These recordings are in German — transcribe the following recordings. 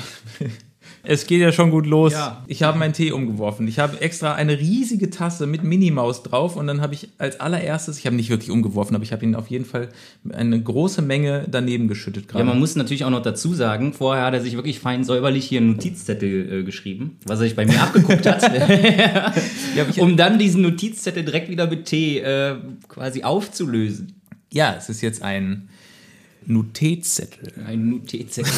Es geht ja schon gut los. Ja. Ich habe meinen Tee umgeworfen. Ich habe extra eine riesige Tasse mit Minimaus drauf und dann habe ich als allererstes, ich habe nicht wirklich umgeworfen, aber ich habe ihn auf jeden Fall eine große Menge daneben geschüttet Ja, gerade. man muss natürlich auch noch dazu sagen, vorher hat er sich wirklich fein säuberlich hier einen Notizzettel äh, geschrieben, was er sich bei mir abgeguckt hat, um dann diesen Notizzettel direkt wieder mit Tee äh, quasi aufzulösen. ja, es ist jetzt ein Notizzettel. Ein Notizzettel.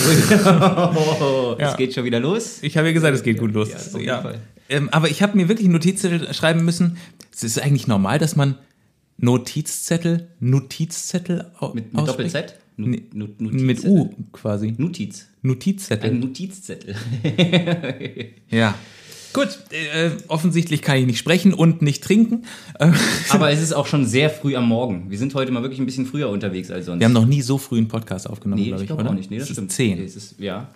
oh, Ja. Es geht schon wieder los. Ich habe ja gesagt, es geht gut los. Ja, auf jeden Fall. Ähm, aber ich habe mir wirklich einen Notizzettel schreiben müssen. Es ist eigentlich normal, dass man Notizzettel, Notizzettel Mit, mit ausspricht? Doppel-Z? Nu- Nu- Mit. U quasi. Notiz. Notizzettel. Ein Notizzettel. Ja. Gut, äh, offensichtlich kann ich nicht sprechen und nicht trinken. Äh, Aber es ist auch schon sehr früh am Morgen. Wir sind heute mal wirklich ein bisschen früher unterwegs als sonst. wir haben noch nie so früh einen Podcast aufgenommen, nee, glaube ich ich, glaube oder? auch nicht. Nee, das es stimmt. ist 10. Es ist, ja.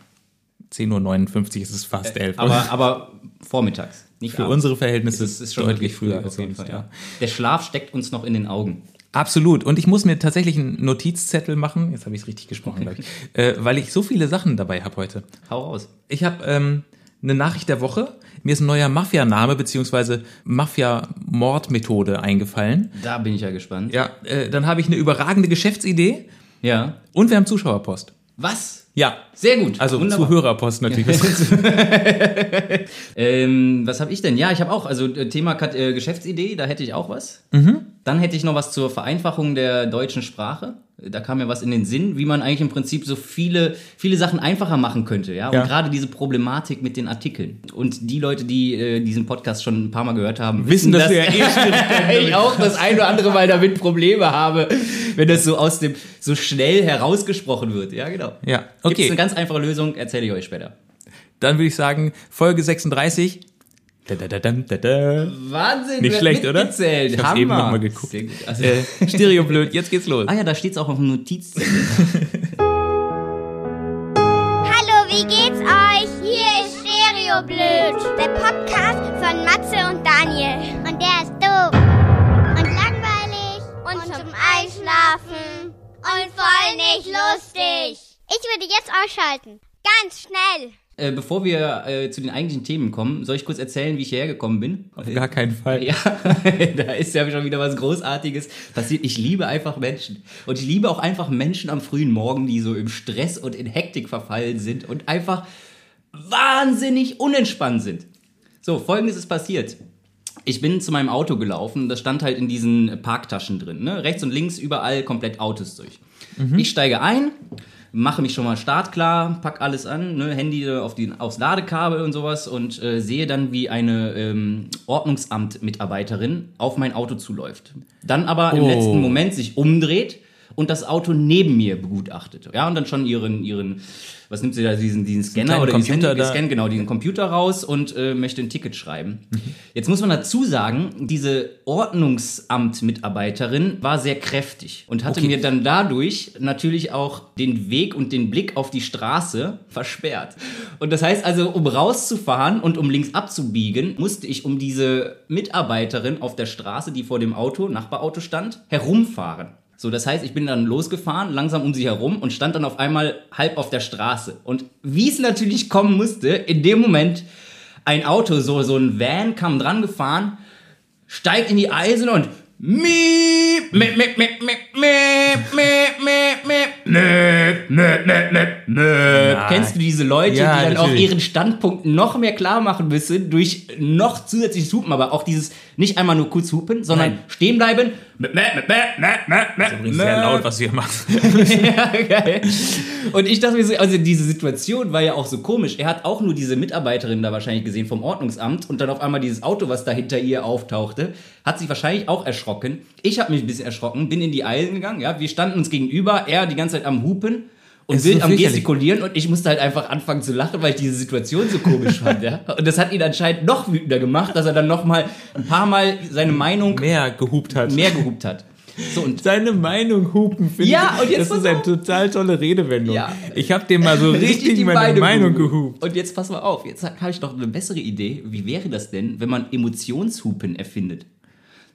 10.59 Uhr, es ist fast 11. Aber, aber vormittags. Nicht für abends. unsere Verhältnisse Es ist schon deutlich früher früh, als auf jeden sonst, Fall. Ja. Der Schlaf steckt uns noch in den Augen. Absolut. Und ich muss mir tatsächlich einen Notizzettel machen. Jetzt habe ich es richtig gesprochen, glaube ich. Äh, weil ich so viele Sachen dabei habe heute. Hau raus. Ich habe ähm, eine Nachricht der Woche. Mir ist ein neuer Mafia-Name beziehungsweise Mafia-Mordmethode eingefallen. Da bin ich ja gespannt. Ja, äh, dann habe ich eine überragende Geschäftsidee Ja. und wir haben Zuschauerpost. Was? Ja, Sehr gut. also Wunderbar. Zuhörerpost natürlich. Ähm, was habe ich denn? Ja, ich habe auch, also äh, Thema äh, Geschäftsidee, da hätte ich auch was. Dann hätte ich noch was zur Vereinfachung der deutschen Sprache. Da kam mir was in den Sinn, wie man eigentlich im Prinzip so viele, viele Sachen einfacher machen könnte. Ja? Und Ja. gerade diese Problematik mit den Artikeln. Und die Leute, die äh, diesen Podcast schon ein paar Mal gehört haben, Wissen, dass wir ja eh ich auch das ein oder andere Mal damit Probleme habe, wenn das so aus dem, so schnell herausgesprochen wird. Ja, genau. Ja, Gibt okay. es eine ganz einfache Lösung, erzähle ich euch später. Dann würde ich sagen, Folge 36. Da, da, da, da, da, da. Wahnsinn, Nicht schlecht, oder? mitgezählt. Ich hab's Hammer. eben noch mal geguckt. Also, Äh, Stereo blöd, jetzt geht's los. ah ja, da steht es auch auf dem Notizzettel. Hallo, wie geht's euch? Hier ist Stereo Blöd, der Podcast von Matze und Daniel. Und der ist doof und langweilig und, zum Einschlafen und voll nicht lustig. Ich würde jetzt ausschalten. Ganz schnell. Äh, bevor wir äh, zu den eigentlichen Themen kommen, soll ich kurz erzählen, wie ich hierher gekommen bin? Auf gar keinen Fall. Ja, da ist ja schon wieder was Großartiges passiert. Ich liebe einfach Menschen. Und ich liebe auch einfach Menschen am frühen Morgen, die so im Stress und in Hektik verfallen sind und einfach wahnsinnig unentspannt sind. So, folgendes ist passiert. Ich bin zu meinem Auto gelaufen, das stand halt in diesen Parktaschen drin. Ne? Rechts und links überall komplett Autos durch. Ich steige ein, mache mich schon mal startklar, pack alles an, ne? Handy auf die, aufs Ladekabel und sowas und äh, sehe dann, wie eine ähm, Ordnungsamt-Mitarbeiterin auf mein Auto zuläuft. Dann aber im Oh. letzten Moment sich umdreht und das Auto neben mir begutachtet. Ja, und dann schon ihren, ihren was nimmt sie da, diesen, diesen Scanner oder diesen Computer da. gescannt, genau, diesen Computer raus und äh, möchte ein Ticket schreiben. Mhm. Jetzt muss man dazu sagen, diese Ordnungsamt-Mitarbeiterin war sehr kräftig und hatte Okay. mir dann dadurch natürlich auch den Weg und den Blick auf die Straße versperrt. Und das heißt also, um rauszufahren und um links abzubiegen, musste ich um diese Mitarbeiterin auf der Straße, die vor dem Auto, Nachbarauto stand, herumfahren. So, das heißt, ich bin dann losgefahren, langsam um sie herum und stand dann auf einmal halb auf der Straße. Und wie es natürlich kommen musste, in dem Moment ein Auto, so, so ein Van kam dran gefahren, steigt in die Eisen und miep, miep, miep, miep, miep, miep, miep, miep, miep, miep, miep, miep, miep, miep. Kennst du diese Leute, Ja, die dann auch natürlich. ihren Standpunkt noch mehr klar machen müssen durch noch zusätzliches Hupen, aber auch dieses nicht einmal nur kurz hupen, sondern Nein. stehen bleiben. Miep, miep, miep, miep, miep, Übrigens sehr laut, was ihr macht. ja, geil. Und ich dachte mir so, also diese Situation war ja auch so komisch. Er hat auch nur diese Mitarbeiterin da wahrscheinlich gesehen vom Ordnungsamt und dann auf einmal dieses Auto, was da hinter ihr auftauchte, hat sich wahrscheinlich auch erschrocken. Ich habe mich ein bisschen erschrocken, bin in die Eilen gegangen, ja, wir standen uns gegenüber, er die ganze Zeit am Hupen und ist wild so am gestikulieren und ich musste halt einfach anfangen zu lachen, weil ich diese Situation so komisch fand, ja. Und das hat ihn anscheinend noch wütender gemacht, dass er dann noch mal ein paar Mal seine Meinung Mehr gehupt hat. mehr gehupt hat. So und Seine Meinung hupen, finde Ja, ich. und jetzt das ist eine total tolle Redewendung. Ja. Ich habe dem mal so richtig, die meine Meinung gehupt. gehupt. Und jetzt pass mal auf, jetzt habe ich noch eine bessere Idee. Wie wäre das denn, wenn man Emotionshupen erfindet?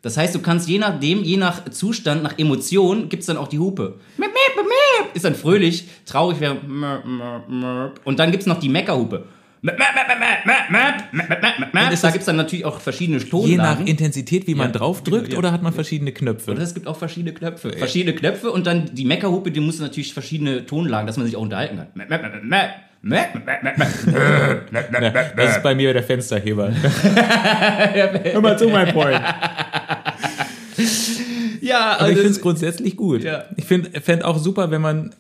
Das heißt, du kannst je nachdem, je nach Zustand, nach Emotion, gibt es dann auch die Hupe. Ist dann fröhlich, traurig wäre. Und dann gibt es noch die Meckerhupe. Und da gibt es dann natürlich auch verschiedene Tonlagen. Je nach Intensität, wie man Ja. draufdrückt, Ja. oder hat man verschiedene Knöpfe? Oder es gibt auch verschiedene Knöpfe. Verschiedene Knöpfe und dann die Meckerhupe, die muss natürlich verschiedene Tonlagen, dass man sich auch unterhalten kann. Das ist bei mir der Fensterheber. Hör mal zu, mein Freund. Ja, Aber ich also finde es grundsätzlich gut. Ja. Ich fände auch super, wenn man.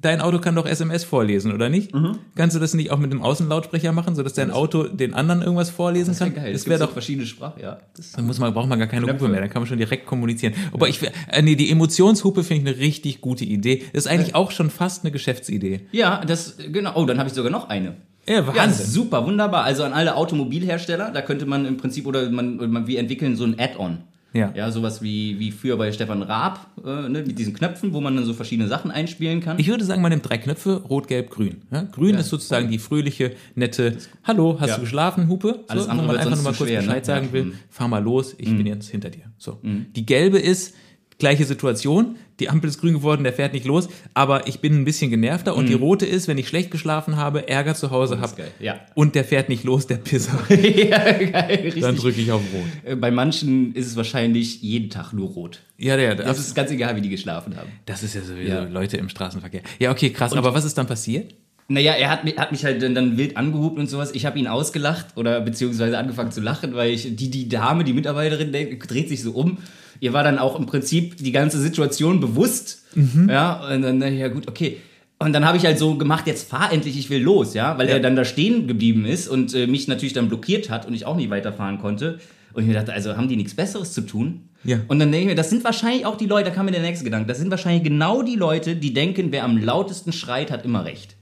Dein Auto kann doch SMS vorlesen, oder nicht? Mhm. Kannst du das nicht auch mit einem Außenlautsprecher machen, sodass dein Auto den anderen irgendwas vorlesen das kann? geil. Das wäre doch. verschiedene Sprachen, ja. Das Dann muss man, braucht man gar keine Knöpfe. Hupe mehr, dann kann man schon direkt kommunizieren. Aber ich, äh, nee, die Emotionshupe finde ich eine richtig gute Idee. Das ist eigentlich auch schon fast eine Geschäftsidee. ja, das, genau. Oh, dann habe ich sogar noch eine. Ja, Ja, super, wunderbar. Also an alle Automobilhersteller, da könnte man im Prinzip, oder man, man wir entwickeln so ein Add-on. Ja. Ja, sowas wie, wie früher bei Stefan Raab, äh, ne, mit diesen Knöpfen, wo man dann so verschiedene Sachen einspielen kann. Ich würde sagen, man nimmt drei Knöpfe, rot, gelb, grün. Ja? Grün ist sozusagen die fröhliche, nette, hallo, hast Ja. du geschlafen, Hupe? Alles so, andere wo man einfach sonst nur mal zu kurz schwer, ne? Bescheid sagen Ja. will, Mhm. fahr mal los, ich bin jetzt hinter dir. So. Die gelbe ist, gleiche Situation, die Ampel ist grün geworden, der fährt nicht los, aber ich bin ein bisschen genervter und die rote ist, wenn ich schlecht geschlafen habe, Ärger zu Hause Mhm. Habe. Ja. und der fährt nicht los, der Pisser, ja, geil, richtig. dann drücke ich auf rot. Äh, Bei manchen ist es wahrscheinlich jeden Tag nur rot. Ja, der, Das das, ist ganz egal, wie die geschlafen haben. das ist ja sowieso Ja. Leute im Straßenverkehr. Ja, okay, krass, aber was ist dann passiert? Naja, er hat mich, hat mich halt dann, dann wild angehupt und sowas. Ich habe ihn ausgelacht oder beziehungsweise angefangen zu lachen, weil ich, die, die Dame, die Mitarbeiterin, dreht sich so um. Ihr war dann auch im Prinzip die ganze Situation bewusst. Ja, und dann, ja gut, okay. Und dann habe ich halt so gemacht, jetzt fahr endlich, ich will los, ja, weil Ja. er dann da stehen geblieben ist und äh, mich natürlich dann blockiert hat und ich auch nicht weiterfahren konnte. Und ich mir dachte, also haben die nichts Besseres zu tun? Ja. Und dann denke ich mir, das sind wahrscheinlich auch die Leute, da kam mir der nächste Gedanke, das sind wahrscheinlich genau die Leute, die denken, wer am lautesten schreit, hat immer recht.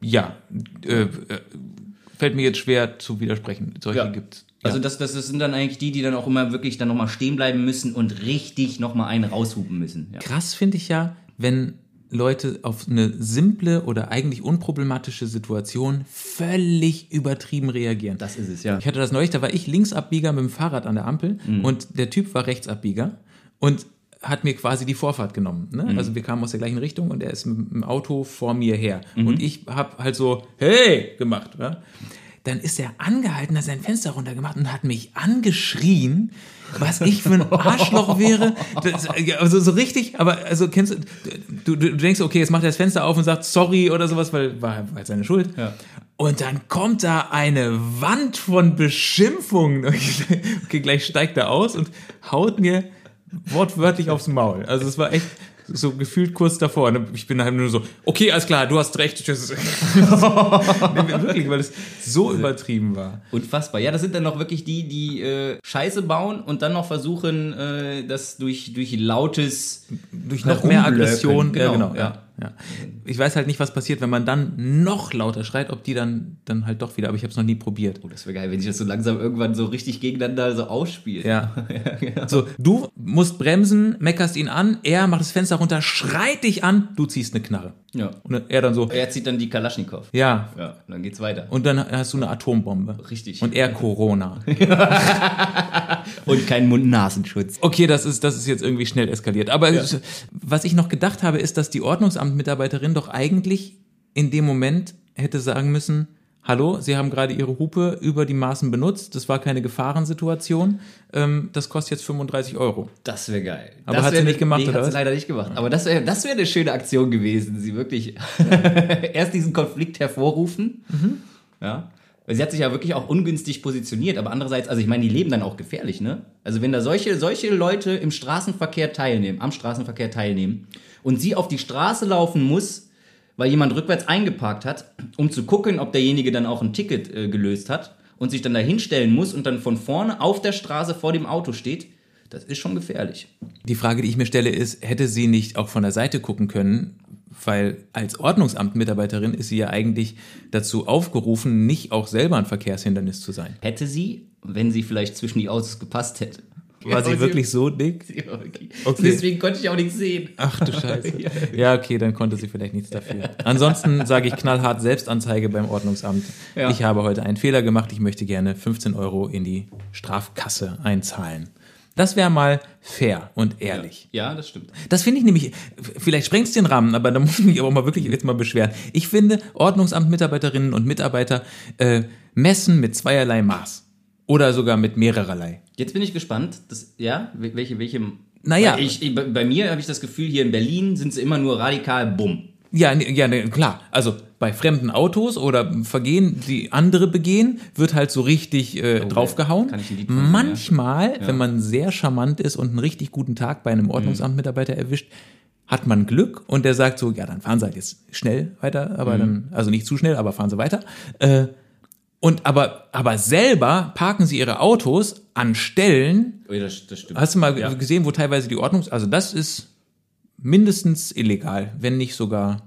Ja, äh, äh, fällt mir jetzt schwer zu widersprechen. Solche Ja. gibt's. Also das, das, das sind dann eigentlich die, die dann auch immer wirklich dann nochmal stehen bleiben müssen und richtig nochmal einen raushupen müssen. Ja. Krass finde ich ja, wenn Leute auf eine simple oder eigentlich unproblematische Situation völlig übertrieben reagieren. Das ist es, ja. Ich hatte das neulich, da war ich Linksabbieger mit dem Fahrrad an der Ampel Mhm. und der Typ war Rechtsabbieger und hat mir quasi die Vorfahrt genommen. Ne? Mhm. Also wir kamen aus der gleichen Richtung und er ist mit dem Auto vor mir her. Mhm. Und ich habe halt so, hey, gemacht. Ja? Dann ist er angehalten, hat sein Fenster runtergemacht und hat mich angeschrien, was ich für ein Arschloch wäre. Das, also so richtig, aber also kennst du, du, du denkst, okay, jetzt macht er das Fenster auf und sagt sorry oder sowas, weil war, war seine Schuld. Ja. Und dann kommt da eine Wand von Beschimpfungen. Okay, gleich steigt er aus und haut mir wortwörtlich aufs Maul. Also es war echt so gefühlt kurz davor. Ich bin halt nur so, okay, alles klar, du hast recht. Tschüss. nee, wirklich, weil es so übertrieben war. Unfassbar. Ja, das sind dann noch wirklich die, die äh, Scheiße bauen und dann noch versuchen, äh, das durch, durch lautes Durch noch mehr. Aggression. ja, Genau, genau. ja. Ja. Ja. Ich weiß halt nicht, was passiert, wenn man dann noch lauter schreit, ob die dann, dann halt doch wieder, aber ich habe es noch nie probiert. Oh, das wäre geil, wenn sich das so langsam irgendwann so richtig gegeneinander so ausspielt. Ja. So, du musst bremsen, meckerst ihn an, er macht das Fenster runter, schreit dich an, du ziehst eine Knarre. ja. Und er dann so, Er zieht dann die Kalaschnikow. ja. Ja, dann geht's weiter. Und dann hast du eine Atombombe. Richtig. Und er Corona. Und kein Mund-Nasenschutz. Okay, das ist, das ist jetzt irgendwie schnell eskaliert. Aber es- was ich noch gedacht habe, ist, dass die Ordnungsamtmitarbeiterin doch eigentlich in dem Moment hätte sagen müssen, Hallo, Sie haben gerade Ihre Hupe über die Maßen benutzt. Das war keine Gefahrensituation. Ähm, das kostet jetzt 35 Euro. Das wäre geil. Aber das hat sie ne- nicht gemacht, nee, oder hat sie leider nicht gemacht. Aber das wäre das wär eine schöne Aktion gewesen. Sie wirklich erst diesen Konflikt hervorrufen. Mhm. Ja. Weil sie hat sich ja wirklich auch ungünstig positioniert. Aber andererseits, also ich meine, die leben dann auch gefährlich, ne? Also wenn da solche, solche Leute im Straßenverkehr teilnehmen, am Straßenverkehr teilnehmen und sie auf die Straße laufen muss, weil jemand rückwärts eingeparkt hat, um zu gucken, ob derjenige dann auch ein Ticket äh, gelöst hat und sich dann da hinstellen muss und dann von vorne auf der Straße vor dem Auto steht, das ist schon gefährlich. Die Frage, die ich mir stelle, ist, hätte sie nicht auch von der Seite gucken können? Weil als Ordnungsamtmitarbeiterin ist sie ja eigentlich dazu aufgerufen, nicht auch selber ein Verkehrshindernis zu sein. Hätte sie, wenn sie vielleicht zwischen die Autos gepasst hätte. War sie wirklich so dick? Okay. Deswegen konnte ich auch nichts sehen. Ach du Scheiße. Ja, okay, dann konnte sie vielleicht nichts dafür. Ansonsten sage ich knallhart Selbstanzeige beim Ordnungsamt. Ja. Ich habe heute einen Fehler gemacht. Ich möchte gerne 15 Euro in die Strafkasse einzahlen. Das wäre mal fair und ehrlich. Ja, das stimmt. Das finde ich nämlich, vielleicht sprengst den Rahmen, aber da muss ich mich aber mal wirklich jetzt mal beschweren. Ich finde, Ordnungsamtmitarbeiterinnen und Mitarbeiter äh, messen mit zweierlei Maß. Oder sogar mit mehrererlei. Jetzt bin ich gespannt. Das, ja, welche, welche. Naja. Ich, bei, bei mir habe ich das Gefühl, hier in Berlin sind sie immer nur radikal bumm. Ja, ne- ja, ne, klar. Also bei fremden Autos oder Vergehen, die andere begehen, wird halt so richtig äh, draufgehauen. kann ich ein Lied von singen, Manchmal, wenn man sehr charmant ist und einen richtig guten Tag bei einem Ordnungsamtmitarbeiter erwischt, hat man Glück und der sagt so, ja, dann fahren Sie halt jetzt schnell weiter, aber dann, also nicht zu schnell, aber fahren Sie weiter. Äh, und aber, aber selber parken sie ihre Autos an Stellen. Oh, ja, das, das stimmt. Hast du mal Ja. gesehen, wo teilweise die Ordnungs, also das ist mindestens illegal, wenn nicht sogar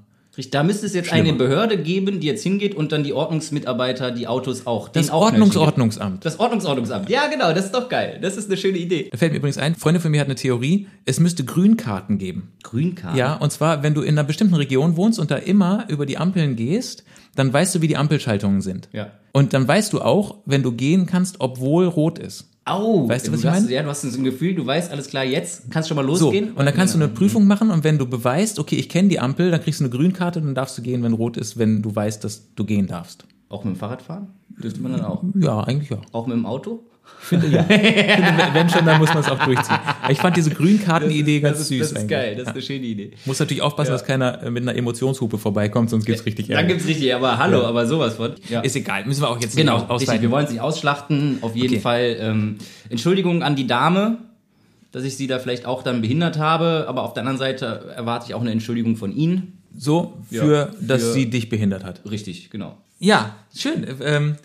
Da müsste es jetzt Schlimmer. eine Behörde geben, die jetzt hingeht und dann die Ordnungsmitarbeiter, die Autos auch. das auch. Ordnungsordnungsamt. Das Ordnungsordnungsamt. Ja, genau, das ist doch geil. Das ist eine schöne Idee. Da fällt mir übrigens ein, Freunde von mir hat eine Theorie, es müsste Grünkarten geben. Grünkarte. Ja, und zwar, wenn du in einer bestimmten Region wohnst und da immer über die Ampeln gehst, dann weißt du, wie die Ampelschaltungen sind. Ja. Und dann weißt du auch, wenn du gehen kannst, obwohl rot ist. Au. Weißt du, was ich hast, meine? Ja, du hast so ein Gefühl, du weißt, alles klar, jetzt kannst du schon mal So, losgehen. und dann kannst du eine Prüfung machen und wenn du beweist, okay, ich kenne die Ampel, dann kriegst du eine Grünkarte, dann darfst du gehen, wenn rot ist, wenn du weißt, dass du gehen darfst. Auch mit dem Fahrrad fahren? Dürfte man dann auch. Ja, eigentlich ja. Auch mit dem Auto? Finde ja. Finde, wenn schon, dann muss man es auch durchziehen. Aber ich fand diese Grünkarten-Idee ganz süß Das ist eigentlich. geil, das ist eine schöne Idee. Muss natürlich aufpassen, dass keiner äh, mit einer Emotionshupe vorbeikommt, sonst gibt's richtig Dann Ärger. gibt's richtig, aber hallo, aber sowas von. Ja. Ist egal, müssen wir auch jetzt Genau, nicht ausweiten. Wir wollen es nicht ausschlachten. Auf jeden Okay. Fall ähm, Entschuldigung an die Dame, dass ich sie da vielleicht auch dann behindert habe. Aber auf der anderen Seite erwarte ich auch eine Entschuldigung von Ihnen. So, für, Ja, dass für- sie dich behindert hat. Richtig, genau. Ja, schön. Ähm,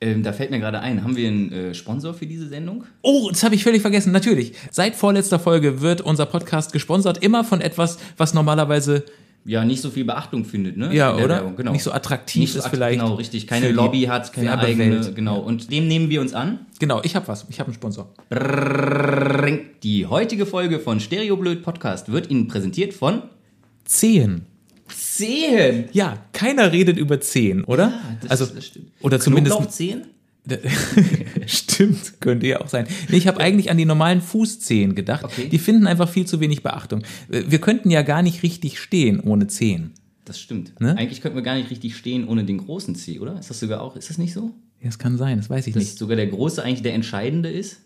Ähm, da fällt mir gerade ein, haben wir einen äh, Sponsor für diese Sendung? oh, das habe ich völlig vergessen. Natürlich. Seit vorletzter Folge wird unser Podcast gesponsert, immer von etwas, was normalerweise, Ja, nicht so viel Beachtung findet, ne? ja, oder? Werbung, Genau. Nicht so attraktiv Nicht so ist vielleicht. Genau, richtig. Keine Lobby hat, keine eigene. Genau. Und dem nehmen wir uns an. Genau, ich habe was. Ich habe einen Sponsor. Die heutige Folge von Stereoblöd Podcast wird Ihnen präsentiert von Zehen. Zehen. Ja, keiner redet über Zehen, oder? das- also, das stimmt. oder zumindest. Knoblauchzehen? Stimmt, könnte ja auch sein. Nee, ich habe eigentlich an die normalen Fußzehen gedacht. Okay. Die finden einfach viel zu wenig Beachtung. Wir könnten ja gar nicht richtig stehen ohne Zehen. Das stimmt. Ne? Eigentlich könnten wir gar nicht richtig stehen ohne den großen C, oder? Ist das sogar auch, ist das nicht so? Ja, das kann sein, das weiß ich Dass nicht. sogar der große eigentlich der entscheidende ist?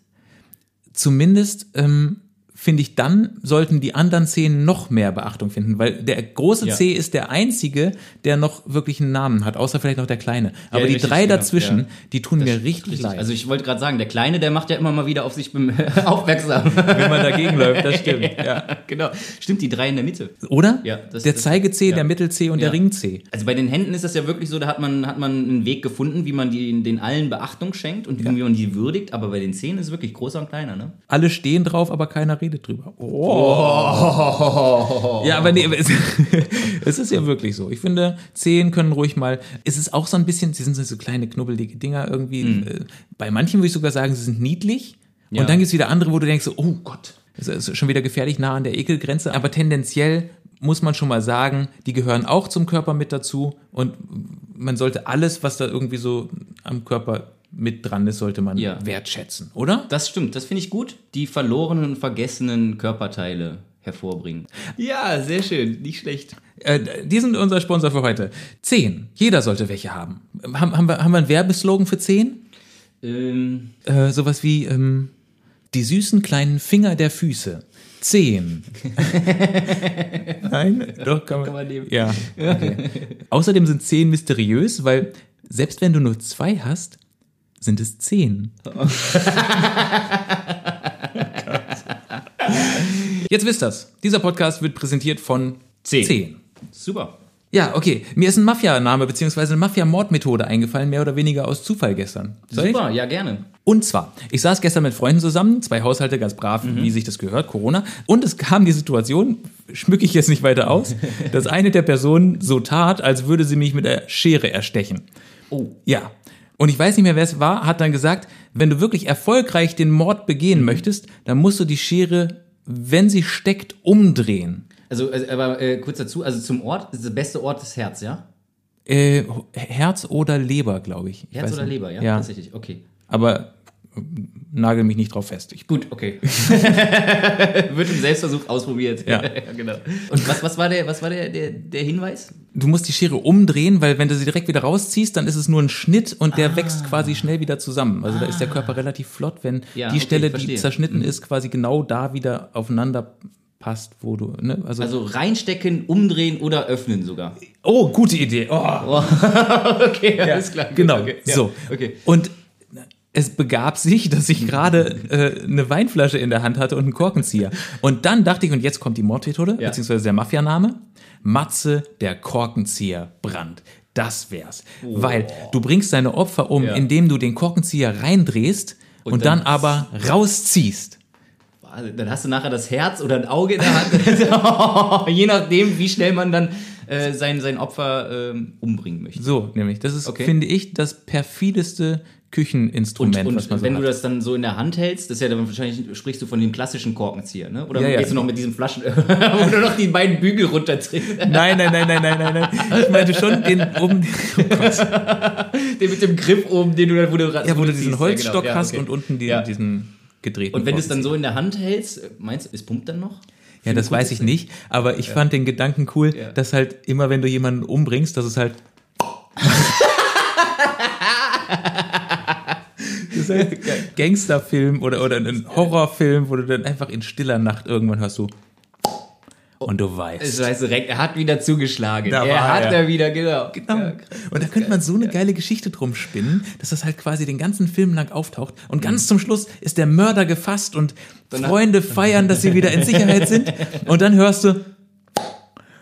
Zumindest ähm, finde ich, dann sollten die anderen Zehen noch mehr Beachtung finden, weil der große Ja. C ist der einzige, der noch wirklich einen Namen hat, außer vielleicht noch der kleine. Aber die richtig, drei genau, dazwischen, ja. die tun mir Das- richtig, leid. Also ich wollte gerade sagen, der Kleine, der macht ja immer mal wieder auf sich aufmerksam. wenn man dagegen läuft, das stimmt. Ja. genau. Stimmt, die drei in der Mitte. Oder? Ja, das- der das- Zeige-C, ja. der Mittel-C und Ja. der Ring-C. Also bei den Händen ist das ja wirklich so, da hat man, hat man einen Weg gefunden, wie man die, den allen Beachtung schenkt und wie man die würdigt, aber bei den Zähnen ist es wirklich großer und kleiner, ne? Alle stehen drauf, aber keiner redet drüber. Oh. Ja, aber nee, es, es ist ja wirklich so. Ich finde, Zehen können ruhig mal. Es ist auch so ein bisschen, sie sind so kleine, knubbelige Dinger irgendwie. Äh, Bei manchen würde ich sogar sagen, sie sind niedlich. Mhm. Ja. Und dann gibt es wieder andere, wo du denkst, oh Gott, das ist schon wieder gefährlich nah an der Ekelgrenze. Aber tendenziell muss man schon mal sagen, die gehören auch zum Körper mit dazu. Und man sollte alles, was da irgendwie so am Körper mit dran ist, sollte man Ja. wertschätzen, oder? Das stimmt, das finde ich gut. Die verlorenen und vergessenen Körperteile hervorbringen. Ja, sehr schön, nicht schlecht. Äh, die sind unser Sponsor für heute. Zehn. Jeder sollte welche haben. Haben, haben, wir, haben wir einen Werbeslogan für zehn? Ähm, Äh, sowas wie ähm, die süßen kleinen Finger der Füße. Zehn. Nein, doch kann man, Kann man nehmen. Ja. Okay. Außerdem sind zehn mysteriös, weil selbst wenn du nur zwei hast, sind es zehn. Jetzt wisst ihr's. Dieser Podcast wird präsentiert von Zehn. zehn. super. Ja, okay. Mir ist ein Mafia-Name beziehungsweise eine Mafia-Mordmethode eingefallen, mehr oder weniger aus Zufall gestern. Soll ich? Super, ja, gerne. Und zwar, ich saß gestern mit Freunden zusammen, zwei Haushalte ganz brav, wie sich das gehört, Corona. Und es kam die Situation, schmücke ich jetzt nicht weiter aus, dass eine der Personen so tat, als würde sie mich mit der Schere erstechen. Oh. Ja. Und ich weiß nicht mehr, wer es war, hat dann gesagt, wenn du wirklich erfolgreich den Mord begehen möchtest, dann musst du die Schere, wenn sie steckt, umdrehen. Also, äh, aber äh, kurz dazu, also zum Ort, ist der beste Ort das Herz, ja? Äh, Herz oder Leber, glaube ich. ich. Herz oder nicht. Leber, ja? Ja. Tatsächlich, okay. Aber nagel mich nicht drauf fest. Ich, Gut, okay. Wird im Selbstversuch ausprobiert. Ja. genau. Und was, was war, der, was war der, der, der Hinweis? du musst die Schere umdrehen, weil wenn du sie direkt wieder rausziehst, dann ist es nur ein Schnitt und der wächst quasi schnell wieder zusammen. Also da ist der Körper relativ flott, wenn Ja, die okay, Stelle, die zerschnitten ist, quasi genau da wieder aufeinander passt, wo du, ne? Also, Also reinstecken, umdrehen oder öffnen sogar. oh, gute Idee. Oh, okay, alles klar. gut, genau. Okay, ja, So. Okay. Und es begab sich, dass ich gerade äh, eine Weinflasche in der Hand hatte und einen Korkenzieher. Und dann dachte ich, und jetzt kommt die Mordmethode, Ja. beziehungsweise der Mafianame, Matze, der Korkenzieher Brand. Das wär's. Weil du bringst deine Opfer um, Ja. indem du den Korkenzieher reindrehst und, Und dann, dann- aber rausziehst. Dann hast du nachher das Herz oder ein Auge in der Hand. Je nachdem, wie schnell man dann äh, sein, sein Opfer ähm, umbringen möchte. So, nämlich. Das ist, Okay. finde ich, das perfideste Kücheninstrument, Und, was man und so wenn hat. du das dann so in der Hand hältst, das ist ja dann wahrscheinlich, sprichst du von dem klassischen Korkenzieher, ne? Oder Ja, ja. gehst du noch mit diesen Flaschen, wo du noch die beiden Bügel runtertrittst? Nein, nein, nein, nein, nein, nein, nein. Ich meinte schon den um, oh. Den mit dem Griff oben, den du dann, wo du ja, wo du diesen. Holzstock Ja, genau. Ja, hast okay. und unten die, Ja. diesen gedrehten. Und wenn du es dann so in der Hand hältst, meinst du, es pumpt dann noch? Ja, das weiß ich nicht, aber ich fand den Gedanken cool, Ja. dass halt immer, wenn du jemanden umbringst, dass es halt. das ist halt ein Gangsterfilm oder, oder ein Horrorfilm, wo du dann einfach in stiller Nacht irgendwann hörst du. Und du weißt. Das heißt direkt, er hat wieder zugeschlagen. Da er hat er. er wieder, genau. Genau. Ja, und da könnte man so eine geile Geschichte drum spinnen, dass das halt quasi den ganzen Film lang auftaucht. Und ganz zum Schluss ist der Mörder gefasst und Freunde feiern, dass sie wieder in Sicherheit sind. Und dann hörst du.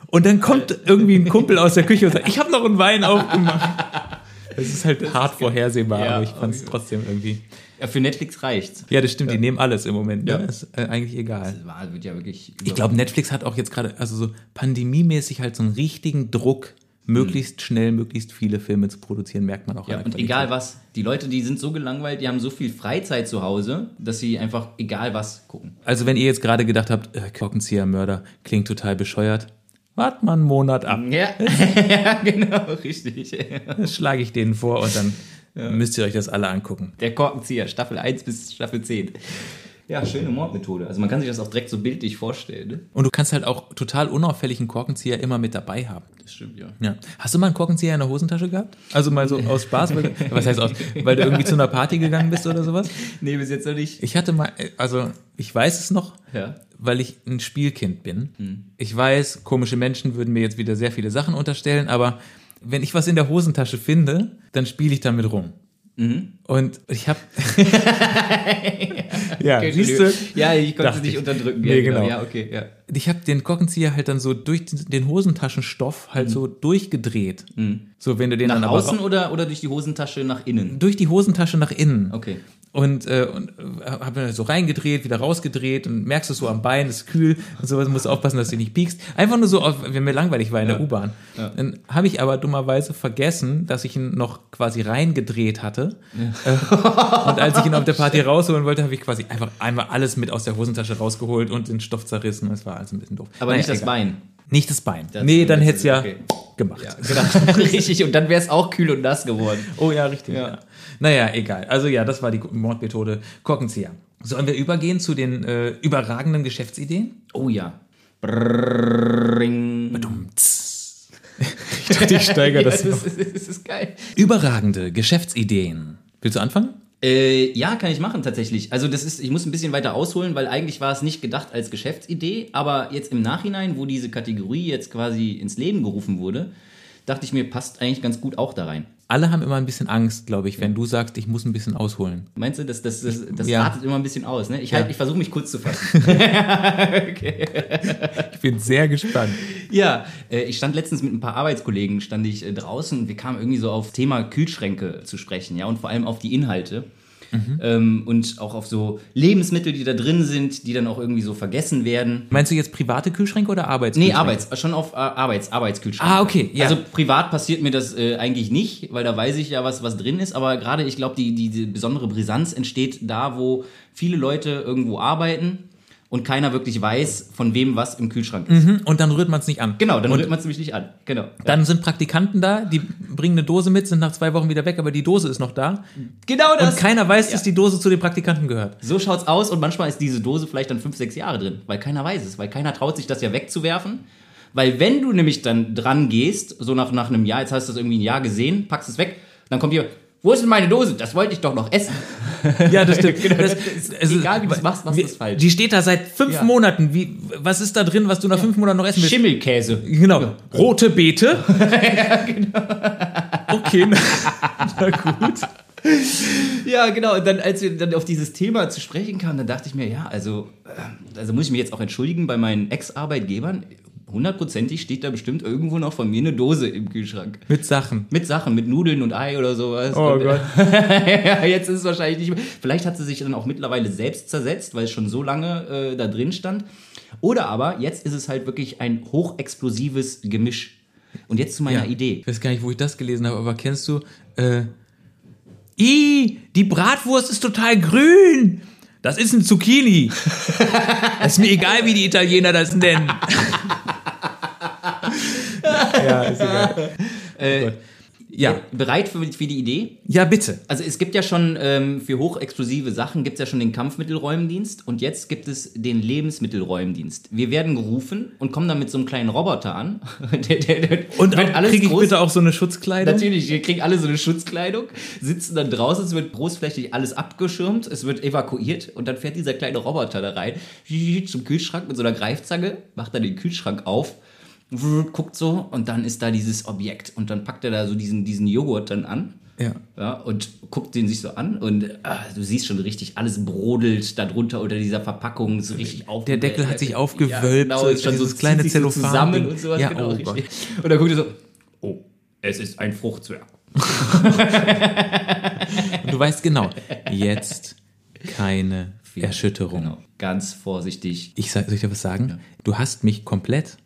Und dann kommt irgendwie ein Kumpel aus der Küche und sagt, ich habe noch einen Wein aufgemacht. Das ist halt hart vorhersehbar, Ja, aber ich fand es trotzdem irgendwie. Ja, für Netflix reicht's. Ja, das stimmt, die nehmen alles im Moment. Ne? Ja. Ist äh, eigentlich egal. Das war, wird ja wirklich. Ich glaube, Netflix hat auch jetzt gerade, also so pandemiemäßig halt so einen richtigen Druck, möglichst schnell, möglichst viele Filme zu produzieren, merkt man auch. Ja, und Qualität. egal was. Die Leute, die sind so gelangweilt, die haben so viel Freizeit zu Hause, dass sie einfach egal was gucken. Also wenn ihr jetzt gerade gedacht habt, äh, Korkenzieher Mörder klingt total bescheuert, wart mal einen Monat ab. Ja, ja genau, richtig. Das schlage ich denen vor und dann müsst ihr euch das alle angucken. Der Korkenzieher, Staffel 1 bis Staffel 10. Ja, schöne Mordmethode. Also man kann sich das auch direkt so bildlich vorstellen. Ne? Und du kannst halt auch total unauffällig einen Korkenzieher immer mit dabei haben. Das stimmt, ja. Ja. Hast du mal einen Korkenzieher in der Hosentasche gehabt? Also mal so aus Spaß? Weil, was heißt aus? Weil du irgendwie zu einer Party gegangen bist oder sowas? Nee, bis jetzt noch nicht. Ich hatte mal, also ich weiß es noch, Ja. weil ich ein Spielkind bin. Hm. Ich weiß, komische Menschen würden mir jetzt wieder sehr viele Sachen unterstellen, aber wenn ich was in der Hosentasche finde, dann spiele ich damit rum. Mhm. Und ich habe ja, Okay, siehst du, Ja, ich konnte es nicht ich. unterdrücken. Nee, ja, genau. Ja, okay, ja. ich habe den Korkenzieher halt dann so durch den Hosentaschenstoff halt so durchgedreht. So, wenn du den Mhm. Nach außen oder, oder durch die Hosentasche nach innen? durch die Hosentasche nach innen. Okay. Und, äh, und äh, habe dann so reingedreht, wieder rausgedreht und merkst es so am Bein, ist kühl und sowas, musst du aufpassen, dass du nicht piekst. Einfach nur so, auf, wenn mir langweilig war in der U-Bahn. Dann habe ich aber dummerweise vergessen, dass ich ihn noch quasi reingedreht hatte. Äh, und als ich ihn auf der Party rausholen wollte, habe ich quasi einfach einmal alles mit aus der Hosentasche rausgeholt und den Stoff zerrissen. Das war alles ein bisschen doof. Aber Naja, nicht das egal. Bein. Nicht das Bein. Das- nee, dann hätte es ja okay. gemacht. Ja, genau. Richtig. Und dann wäre es auch kühl und nass geworden. Oh ja, richtig. Ja. Ja. Naja, egal. Also ja, das war die Mordmethode Korkenzieher. Sollen wir übergehen zu den äh, überragenden Geschäftsideen? Oh ja. Brrring. Ich dachte, ich steigere das, ist, das ist geil. Überragende Geschäftsideen. Willst du anfangen? Äh, ja, kann ich machen tatsächlich. Also das ist, ich muss ein bisschen weiter ausholen, weil eigentlich war es nicht gedacht als Geschäftsidee, aber jetzt im Nachhinein, wo diese Kategorie jetzt quasi ins Leben gerufen wurde, dachte ich mir, passt eigentlich ganz gut auch da rein. Alle haben immer ein bisschen Angst, glaube ich, wenn du sagst, ich muss ein bisschen ausholen. Meinst du, das, das, das, das Ja. artet immer ein bisschen aus, ne? Ich, Ja. halt, ich versuche mich kurz zu fassen. Ich bin sehr gespannt. Ja, äh, ich stand letztens mit ein paar Arbeitskollegen, stand ich äh, draußen und wir kamen irgendwie so auf Thema Kühlschränke zu sprechen, ja, und vor allem auf die Inhalte. Ähm, und auch auf so Lebensmittel, die da drin sind, die dann auch irgendwie so vergessen werden. Meinst du jetzt private Kühlschränke oder Nee, Arbeitskühlschränke? Arbeits, schon auf äh, Arbeits, Arbeitskühlschrank. Ah, okay, ja. Also privat passiert mir das äh, eigentlich nicht, weil da weiß ich ja, was, was drin ist. Aber gerade, ich glaube, die, die, die besondere Brisanz entsteht da, wo viele Leute irgendwo arbeiten und keiner wirklich weiß, von wem was im Kühlschrank ist. Mhm, Und dann rührt man es nicht an. Genau, dann und rührt man es nämlich nicht an. Genau. Dann sind Praktikanten da, die bringen eine Dose mit, sind nach zwei Wochen wieder weg, aber die Dose ist noch da. Genau Und keiner weiß, dass die Dose zu den Praktikanten gehört. So schaut's aus und manchmal ist diese Dose vielleicht dann fünf, sechs Jahre drin, weil keiner weiß es, weil keiner traut sich das ja wegzuwerfen. Weil wenn du nämlich dann dran gehst, so nach, nach einem Jahr, jetzt hast du das irgendwie ein Jahr gesehen, packst es weg, dann kommt jemand, wo ist denn meine Dose? Das wollte ich doch noch essen. Ja, das stimmt. Genau, das, das ist also, egal, wie du es machst, was wie- ist falsch. Die steht da seit fünf Ja. Monaten. Wie, was ist da drin, was du nach fünf Monaten noch essen willst? Schimmelkäse. Genau. Rote Beete. genau. Okay, na, na gut. Ja, genau. Und dann, als wir dann auf dieses Thema zu sprechen kamen, dann dachte ich mir, ja, also, äh, also muss ich mich jetzt auch entschuldigen bei meinen Ex-Arbeitgebern. Hundertprozentig steht da bestimmt irgendwo noch von mir eine Dose im Kühlschrank. Mit Sachen. Mit Sachen, mit Nudeln und Ei oder sowas. Oh und, Gott. ja, jetzt ist es wahrscheinlich nicht mehr. Vielleicht hat sie sich dann auch mittlerweile selbst zersetzt, weil es schon so lange äh, da drin stand. Oder aber jetzt ist es halt wirklich ein hochexplosives Gemisch. Und jetzt zu meiner Ja. Idee. Ich weiß gar nicht, wo ich das gelesen habe, aber kennst du, äh, I, die Bratwurst ist total grün. Das ist ein Zucchini. Es ist mir egal, wie die Italiener das nennen. ja, ist egal. Äh, Gott. Ja, Bereit für, für die Idee? ja, bitte. Also es gibt ja schon ähm, für hochexplosive Sachen gibt es ja schon den Kampfmittelräumdienst und jetzt gibt es den Lebensmittelräumdienst. Wir werden gerufen und kommen dann mit so einem kleinen Roboter an. der, der, der, Und kriege ich bitte auch so eine Schutzkleidung? Natürlich, wir kriegen alle so eine Schutzkleidung, sitzen dann draußen, es wird großflächig alles abgeschirmt, es wird evakuiert und dann fährt dieser kleine Roboter da rein, zum Kühlschrank mit so einer Greifzange, macht dann den Kühlschrank auf, guckt so und dann ist da dieses Objekt und dann packt er da so diesen, diesen Joghurt dann an. Ja. Ja, und guckt den sich so an und ah, du siehst schon richtig, alles brodelt darunter unter dieser Verpackung, so richtig auf. Der Deckel hat sich aufgewölbt, Ja, genau, so ist schon so dieses kleine sich so zusammen und sowas. Ja, genau, oh richtig. Gott. Und dann guckt er so, oh, es ist ein Fruchtzwerg. Und du weißt genau, jetzt keine Erschütterung. Genau, ganz vorsichtig. Ich sag, soll ich dir was sagen? Du hast mich komplett,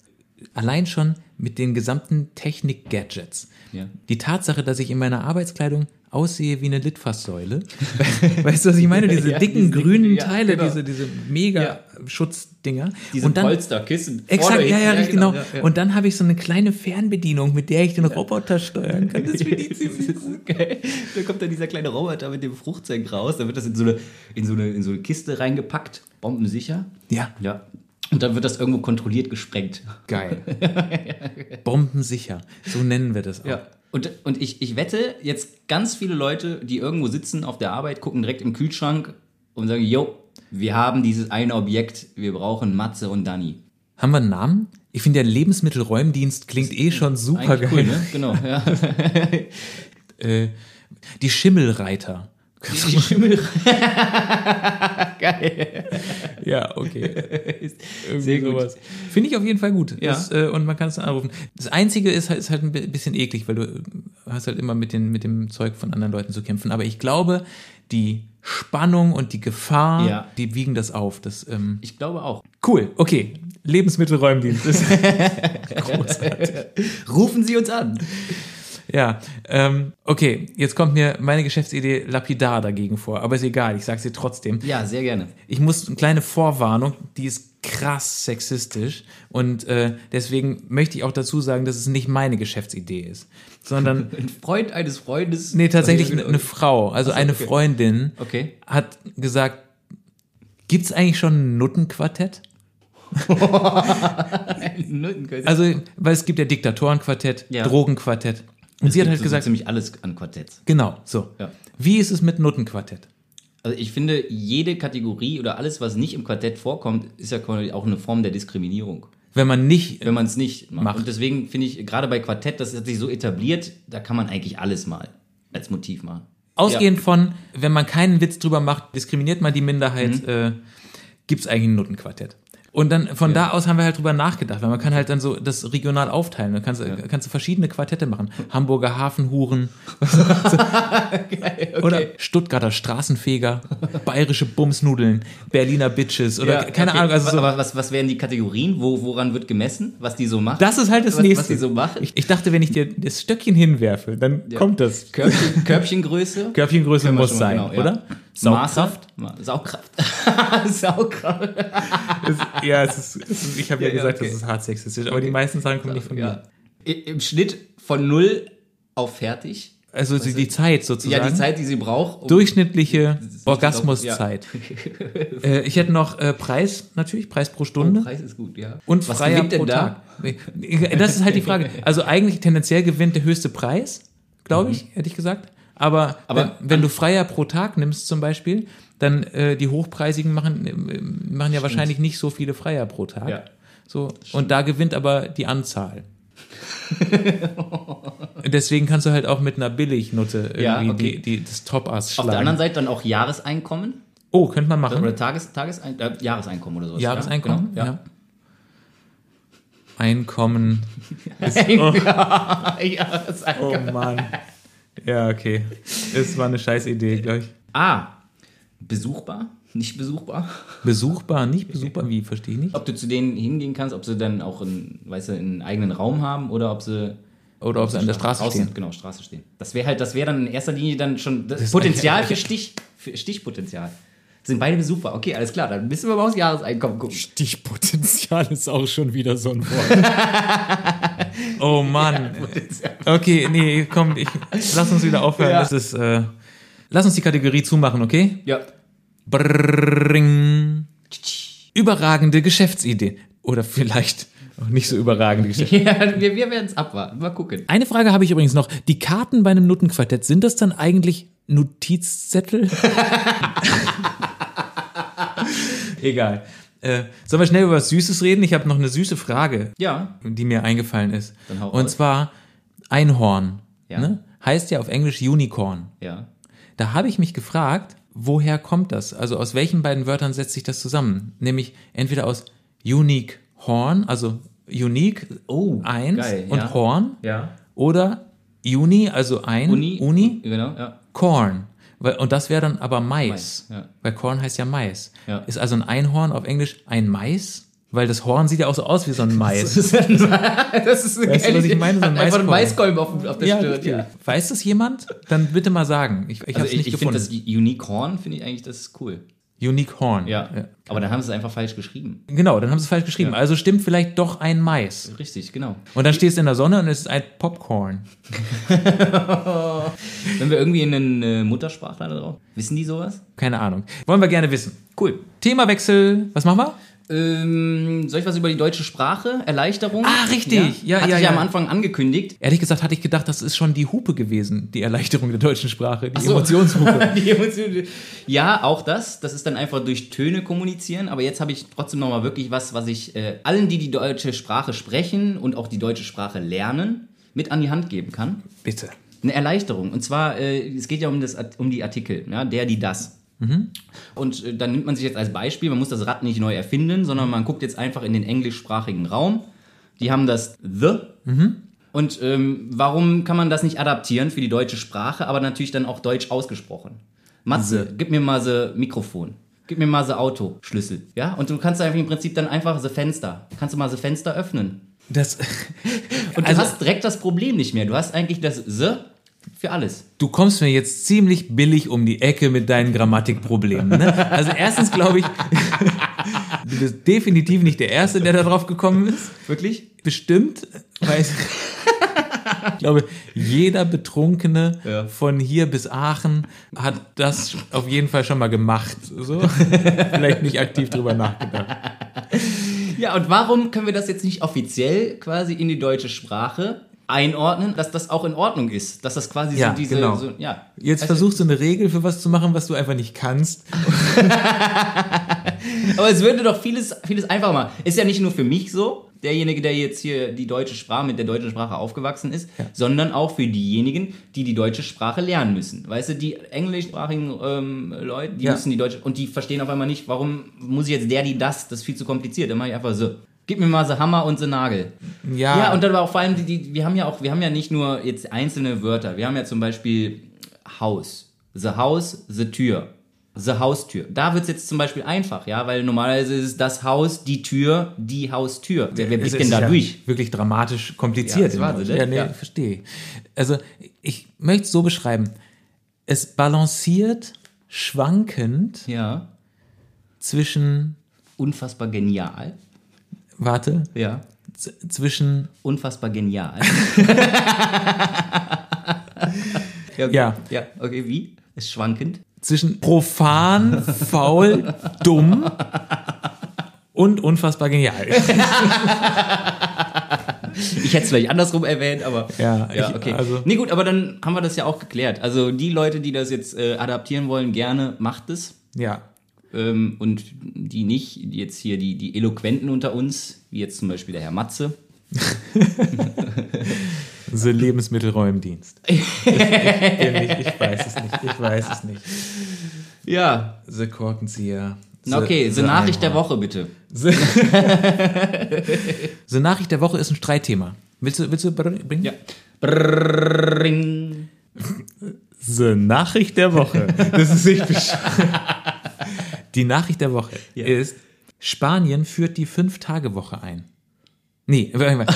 allein schon mit den gesamten Technik-Gadgets. Ja. Die Tatsache, dass ich in meiner Arbeitskleidung aussehe wie eine Litfaßsäule. weißt du, was ich meine? Diese Ja, dicken diese dicken- grünen ja, Teile, genau. diese, diese mega Schutzdinger. Diese Und dann, Polsterkissen. Exakt, ja, ja, richtig genau. ja, ja. Und dann habe ich so eine kleine Fernbedienung, mit der ich den Roboter steuern kann. Das finde ich ziemlich so geil. Da kommt dann dieser kleine Roboter mit dem Fruchtzeug raus, dann wird das in so eine, in so eine, in so eine Kiste reingepackt, bombensicher. Ja, Ja. Und dann wird das irgendwo kontrolliert gesprengt. geil. Bombensicher. So nennen wir das auch. Ja. Und, und ich, ich wette, jetzt ganz viele Leute, die irgendwo sitzen auf der Arbeit, gucken direkt im Kühlschrank und sagen, yo, wir haben dieses eine Objekt, wir brauchen Matze und Danny. Haben wir einen Namen? Ich finde, der Lebensmittelräumdienst klingt eh schon super geil. cool, ne? Genau, ja. äh, die Schimmelreiter. Die Schimmel. Ja, okay. Sehr gut. sowas. Finde ich auf jeden Fall gut. Ja. Das, äh, und man kann es dann anrufen. Das Einzige ist halt, ist halt ein bi- bisschen eklig, weil du äh, hast halt immer mit, den, mit dem Zeug von anderen Leuten zu kämpfen. Aber ich glaube, die Spannung und die Gefahr, Ja. die wiegen das auf. Das, ähm, Ich glaube auch. cool, okay. Lebensmittelräumdienst. ist großartig. Rufen Sie uns an. Ja, ähm, okay, jetzt kommt mir meine Geschäftsidee lapidar dagegen vor, aber ist egal, ich sage sie trotzdem. Ja, sehr gerne. Ich muss eine kleine Vorwarnung, die ist krass sexistisch und äh, deswegen möchte ich auch dazu sagen, dass es nicht meine Geschäftsidee ist, sondern Ein Freund eines Freundes. nee, tatsächlich eine, eine Frau, also eine okay. Freundin Okay. hat gesagt, gibt's eigentlich schon ein Nuttenquartett? Also, weil es gibt ja Diktatorenquartett, Ja. Drogenquartett. Und sie hat halt so gesagt, ziemlich alles an Quartetts. genau, so. Ja. Wie ist es mit Nuttenquartett? Also ich finde, jede Kategorie oder alles, was nicht im Quartett vorkommt, ist ja auch eine Form der Diskriminierung. Wenn man nicht, Wenn man es nicht macht. Macht. Und deswegen finde ich, gerade bei Quartett, das hat sich so etabliert, da kann man eigentlich alles mal als Motiv machen. ausgehend von, wenn man keinen Witz drüber macht, diskriminiert man die Minderheit, äh, gibt's eigentlich ein Nuttenquartett. Und dann von da aus haben wir halt drüber nachgedacht, weil man kann halt dann so das regional aufteilen. Du kannst, kannst du verschiedene Quartette machen. Hamburger Hafenhuren oder Stuttgarter Straßenfeger, bayerische Bumsnudeln, Berliner Bitches oder keine okay. Ahnung. Also so, Aber was, was wären die Kategorien? Wo, woran wird gemessen? Was die so machen? das ist halt das was, nächste. Was die so machen? ich, ich dachte, wenn ich dir das Stöckchen hinwerfe, dann kommt das. Körbchen, Körbchengröße? Körbchengröße muss sein, genau, ja. Oder? Maße? Saugkraft? Saugkraft. Es, ja, es ist, es ist, ich habe ja, Ja, ja, gesagt, okay. das ist hart sexistisch, aber die meisten Sachen kommen nicht von Ja. mir. Im Schnitt von null auf fertig. Also die, die Zeit sozusagen. Ja, die Zeit, die sie braucht. um- Durchschnittliche Orgasmuszeit. äh, ich hätte noch äh, Preis, natürlich, Preis pro Stunde. Oh, Preis ist gut, ja. Und Was freier pro da? Tag. Nee, Das ist halt die Frage. Also eigentlich tendenziell gewinnt der höchste Preis, glaube ich, hätte ich gesagt. Aber. Aber wenn, wenn du freier pro Tag nimmst zum Beispiel, dann äh, die hochpreisigen machen, äh, machen ja wahrscheinlich nicht so viele Freier pro Tag. Ja. So, und da gewinnt aber die Anzahl. Deswegen kannst du halt auch mit einer Billignutte irgendwie Ja, okay. die, die, das Top-Ass Auf schlagen. der anderen Seite dann auch Jahreseinkommen oh, könnte man machen. oder Tages, Tagesein, äh, Jahreseinkommen oder sowas. Jahreseinkommen? Ja, genau, ja. Einkommen. ja. Jahreseinkommen. Oh Mann. Ja, okay. Es war eine scheiß Idee, glaube ich. Ah, besuchbar, nicht besuchbar. Besuchbar, nicht besuchbar, wie, verstehe ich nicht. Ob du zu denen hingehen kannst, ob sie dann auch einen, weißt du, einen eigenen Raum haben oder ob sie Oder ob sie an der Straße draußen, stehen. Genau, Straße stehen. Das wäre halt, das wäre dann in erster Linie dann schon das, Das Potenzial für Stich, für Stichpotenzial. Sind beide besuchbar. Okay, alles klar, dann müssen wir mal aufs Jahreseinkommen gucken. Stichpotenzial ist auch schon wieder so ein Wort. Oh Mann. Okay, nee, komm, ich, lass uns wieder aufhören. Ja. Das ist, äh, lass uns die Kategorie zumachen, okay? Ja. Brrring. Überragende Geschäftsidee. Oder vielleicht auch nicht so überragende Geschäftsidee. ja wir, wir werden es abwarten. Mal gucken. Eine Frage habe ich übrigens noch. Die Karten bei einem Nuttenquartett, sind das dann eigentlich Notizzettel? Egal. Äh, sollen wir schnell über was Süßes reden? Ich habe noch eine süße Frage, Ja. die mir eingefallen ist. Und raus. zwar Einhorn. Ja. Ne? Heißt ja auf Englisch Unicorn. Ja. Da habe ich mich gefragt, woher kommt das? Also aus welchen beiden Wörtern setzt sich das zusammen? Nämlich entweder aus Unique Horn, also Unique Oh, eins geil, und ja. Horn Ja. oder Uni, also ein Uni. Uni Genau, ja. Corn. Und das wäre dann aber Mais. Mais, ja. Weil Corn heißt ja Mais. Ja. Ist also ein Einhorn auf Englisch ein Mais? Weil das Horn sieht ja auch so aus wie so ein Mais. Das ist, ein, das ist eine Weißt du, geile was ich meine? So ein Hat einfach ein Maiskolben. Maiskolben auf, auf der ja, Stirn. Ja. Weiß das jemand? Dann bitte mal sagen. Ich, ich habe Also es ich, nicht ich finde gefunden. das Unique Horn, finde ich eigentlich, das ist cool. Unique Horn. Ja. Aber dann haben sie es einfach falsch geschrieben. Genau, dann haben sie es falsch geschrieben. Also stimmt vielleicht doch ein Mais. Richtig, genau. Und dann stehst du in der Sonne und es ist ein Popcorn. Wenn wir irgendwie einen äh, Muttersprachler drauf, wissen die sowas? Keine Ahnung. Wollen wir gerne wissen. Cool. Themawechsel. Was machen wir? Ähm, soll ich was über die deutsche Sprache? Erleichterung? Ah, richtig. Ja, Hatte ja, ich ja. am Anfang angekündigt. Ehrlich gesagt hatte ich gedacht, das ist schon die Hupe gewesen, die Erleichterung der deutschen Sprache, die so. Emotionshupe. Die Emotionen. Ja, auch das. Das ist dann einfach durch Töne kommunizieren. Aber jetzt habe ich trotzdem nochmal wirklich was, was ich äh, allen, die die deutsche Sprache sprechen und auch die deutsche Sprache lernen, mit an die Hand geben kann. Bitte. Eine Erleichterung. Und zwar, äh, es geht ja um, das, um die Artikel, ja, der, die, das. Und äh, dann nimmt man sich jetzt als Beispiel, man muss das Rad nicht neu erfinden, sondern man guckt jetzt einfach in den englischsprachigen Raum. Die haben das The. Und ähm, warum kann man das nicht adaptieren für die deutsche Sprache, aber natürlich dann auch deutsch ausgesprochen? Matze, gib mir mal so Mikrofon. Gib mir mal so Autoschlüssel. Ja? Und du kannst einfach im Prinzip dann einfach so Fenster. Kannst du mal so Fenster öffnen. Das, Und Also- du hast direkt das Problem nicht mehr. Du hast eigentlich das The für alles. du kommst mir jetzt ziemlich billig um die Ecke mit deinen Grammatikproblemen. Ne? Also erstens glaube ich, du bist definitiv nicht der Erste, der da drauf gekommen ist. Wirklich? Bestimmt, weil ich glaube, jeder Betrunkene Ja. von hier bis Aachen hat das auf jeden Fall schon mal gemacht. So. Vielleicht nicht aktiv drüber nachgedacht. Ja, und warum können wir das jetzt nicht offiziell quasi in die deutsche Sprache einordnen, dass das auch in Ordnung ist? Dass das quasi Ja, so diese. genau. So, ja. Jetzt Also, versuchst du eine Regel für was zu machen, was du einfach nicht kannst. Aber es würde doch vieles, vieles einfacher machen. Ist ja nicht nur für mich so, derjenige, der jetzt hier die deutsche Sprache mit der deutschen Sprache aufgewachsen ist, sondern auch für diejenigen, die die deutsche Sprache lernen müssen. Weißt du, die englischsprachigen ähm, Leute, die Ja. müssen die deutsche und die verstehen auf einmal nicht, warum muss ich jetzt der, die, das, das ist viel zu kompliziert. Dann mache ich einfach so. Gib mir mal so Hammer und so Nagel. Ja, Ja, und dann aber auch vor allem, die, die, wir haben ja auch, wir haben ja nicht nur jetzt einzelne Wörter. Wir haben ja zum Beispiel Haus. The House, the Tür. The Haustür. Da wird's jetzt zum Beispiel einfach, ja, weil normalerweise ist es das Haus, die Tür, die Haustür. Wer, wer Es blickt denn da ja durch? Wirklich dramatisch kompliziert. Ja, war so, ne? ja, nee, Ja. verstehe. Also, ich möchte es so beschreiben. Es balanciert schwankend Ja. zwischen, Unfassbar genial. Warte, Ja. z- zwischen, Unfassbar genial. ja, okay. Ja. Ja, okay, wie? Ist schwankend. zwischen profan, faul, dumm und unfassbar genial. Ich hätte es vielleicht andersrum erwähnt, aber. Ja, ja ich- okay. also- nee, gut, aber dann haben wir das ja auch geklärt. Also, die Leute, die das jetzt äh, adaptieren wollen, gerne macht es. Ja. Ähm, und die nicht, die jetzt hier die, die Eloquenten unter uns, wie jetzt zum Beispiel der Herr Matze. The Lebensmittelräumdienst. ich, ich, nicht, ich weiß es nicht. Ich weiß es nicht. Ja. The Korkenzieher. Na okay, The so Nachricht der Einhorn. Woche bitte. The Nachricht der Woche ist ein Streitthema. Willst du, willst du bringen? Ja. Brrring. The Nachricht der Woche. Das ist nicht bescheuert. Die Nachricht der Woche Ja. ist, Spanien führt die Fünf-Tage-Woche ein. Nee, warte mal.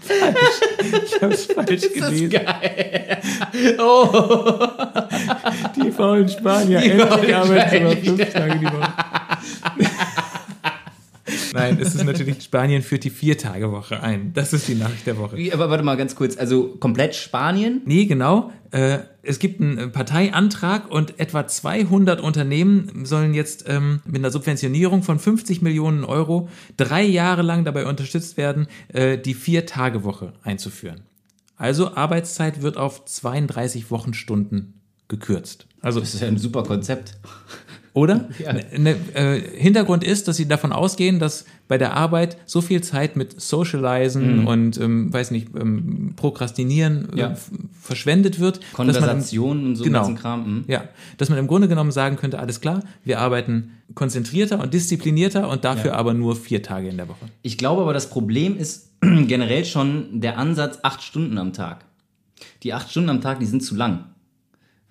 falsch. Ich hab's falsch gelesen. Oh, Die faulen Spanier. Die endlich faulen Spanier. fünf Tage die Woche. Nein, es ist natürlich, Spanien führt die Vier-Tage-Woche ein. Das ist die Nachricht der Woche. Wie, aber warte mal ganz kurz. Also komplett Spanien? Nee, genau. Äh, es gibt einen Parteiantrag und etwa 200 Unternehmen sollen jetzt ähm, mit einer Subventionierung von 50 Millionen Euro drei Jahre lang dabei unterstützt werden, äh, die Vier-Tage-Woche einzuführen. Also Arbeitszeit wird auf 32 Wochenstunden gekürzt. Also Das ist ja ein super Konzept. Oder? Ja. Ne, ne, äh, Hintergrund ist, dass sie davon ausgehen, dass bei der Arbeit so viel Zeit mit Socializen und, ähm, weiß nicht, ähm, Prokrastinieren äh, Ja. f- verschwendet wird. Konversationen und so genau. ganzen Kram. hm. Ja, dass man im Grunde genommen sagen könnte, alles klar, wir arbeiten konzentrierter und disziplinierter und dafür Ja. aber nur vier Tage in der Woche. Ich glaube aber, das Problem ist generell schon der Ansatz acht Stunden am Tag. Die acht Stunden am Tag, die sind zu lang.